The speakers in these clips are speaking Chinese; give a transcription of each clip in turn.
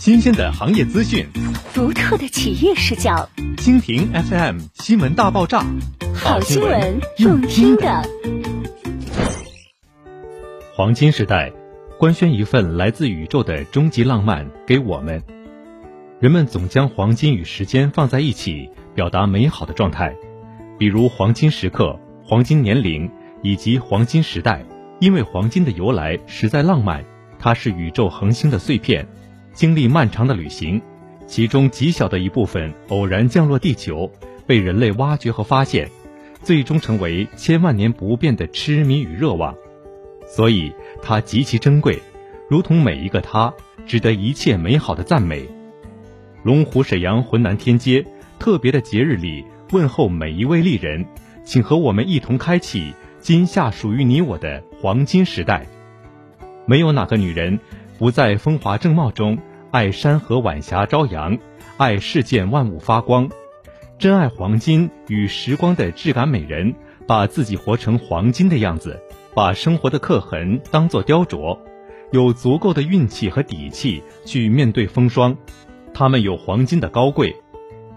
新鲜的行业资讯，独特的企业视角，蜻蜓 FM 新闻大爆炸，好新闻用听的。黄金时代，官宣一份来自宇宙的终极浪漫给我们。人们总将黄金与时间放在一起，表达美好的状态，比如黄金时刻、黄金年龄以及黄金时代。因为黄金的由来实在浪漫，它是宇宙恒星的碎片，经历漫长的旅行，其中极小的一部分偶然降落地球，被人类挖掘和发现，最终成为千万年不变的痴迷与热望。所以它极其珍贵，如同每一个它，值得一切美好的赞美。龙湖沈阳浑南天街特别的节日里，问候每一位丽人，请和我们一同开启。今夏属于你我的黄金时代，没有哪个女人不在风华正茂中爱山河晚霞朝阳，爱世间万物发光，珍爱黄金与时光的质感美人，把自己活成黄金的样子，把生活的刻痕当作雕琢，有足够的运气和底气去面对风霜，他们有黄金的高贵。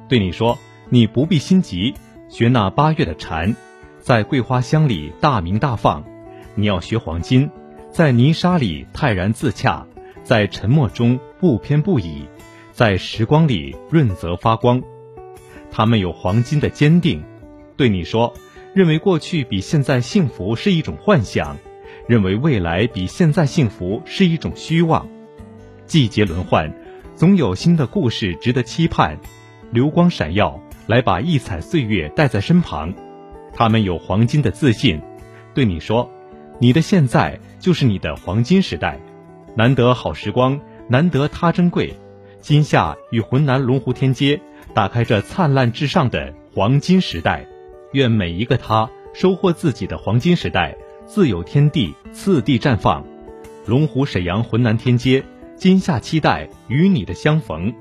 对你说，你不必心急，学那八月的蝉。在桂花香里大鸣大放，你要学黄金，在泥沙里泰然自洽，在沉默中不偏不倚，在时光里润泽发光。他们有黄金的坚定，对你说，认为过去比现在幸福是一种幻想，认为未来比现在幸福是一种虚妄。季节轮换，总有新的故事值得期盼。流光闪耀，来把异彩岁月带在身旁。他们有黄金的自信，对你说：“你的现在就是你的黄金时代，难得好时光，难得它珍贵。今夏与浑南龙湖天街打开这灿烂至上的黄金时代，愿每一个他收获自己的黄金时代，自有天地次第绽放。龙湖沈阳浑南天街，今夏期待与你的相逢。”